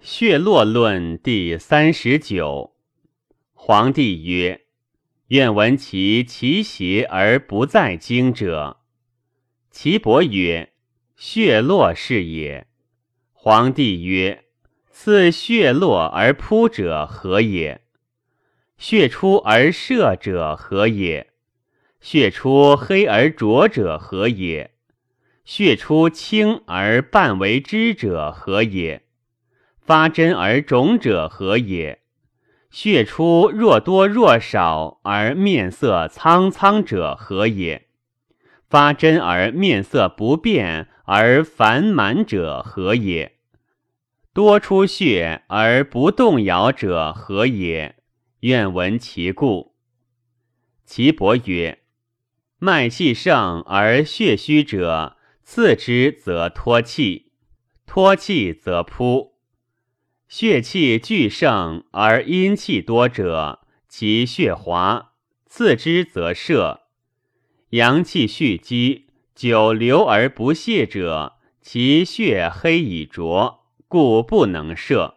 血络论第三十九。皇帝曰：“愿闻其其邪而不在经者。”岐伯曰：“血络是也。”皇帝曰：“赐血络而扑者何也？血出而射者何也？血出黑而浊者何也？血出青而半为汁者何也？”发针而肿者何也？血出若多若少而面色苍苍者何也？发针而面色不变而烦满者何也？多出血而不动摇者何也？愿闻其故。岐伯曰：脉气盛而血虚者，刺之则脱气，脱气则扑。血气俱盛而阴气多者，其血滑，刺之则射；阳气蓄积，久流而不泄者，其血黑已浊，故不能射。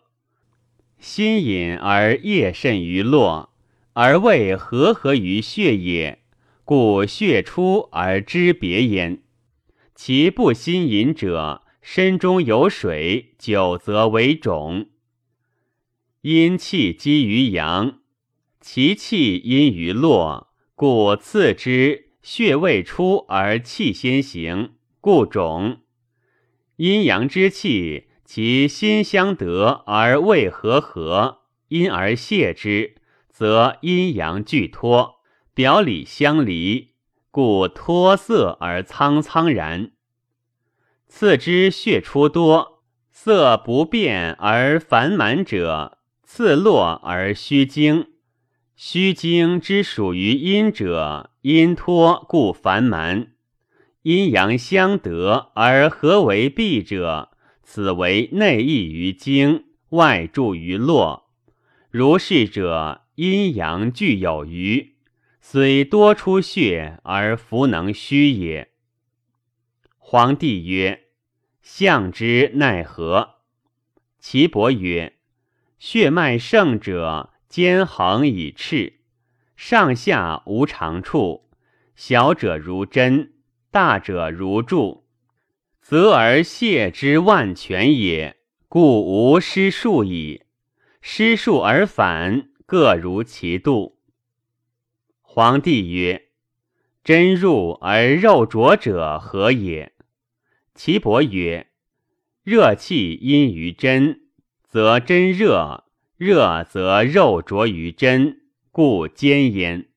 心隐而液甚于络，而未和合于血也，故血出而知别焉。其不心隐者，身中有水，久则为肿。阴气积于阳，其气阴于络，故次之血未出而气先行，故肿。阴阳之气，其心相得而未合合，因而泄之，则阴阳俱脱，表里相离，故脱色而苍苍然。次之血出多，色不变而繁满者。次落而虚精，虚精之属于阴者，阴脱故烦蛮；阴阳相得而合为闭者，此为内溢于精，外注于络。如是者，阴阳俱有余，虽多出血而弗能虚也。皇帝曰：“相之奈何？”岐伯曰。血脉盛者，坚横以赤，上下无长处；小者如针，大者如柱，则而泄之万全也。故无失数矣。失数而反，各如其度。皇帝曰：“针入而肉浊者何也？”岐伯曰：“热气因于针。”则针热，热则肉着于针，故坚焉。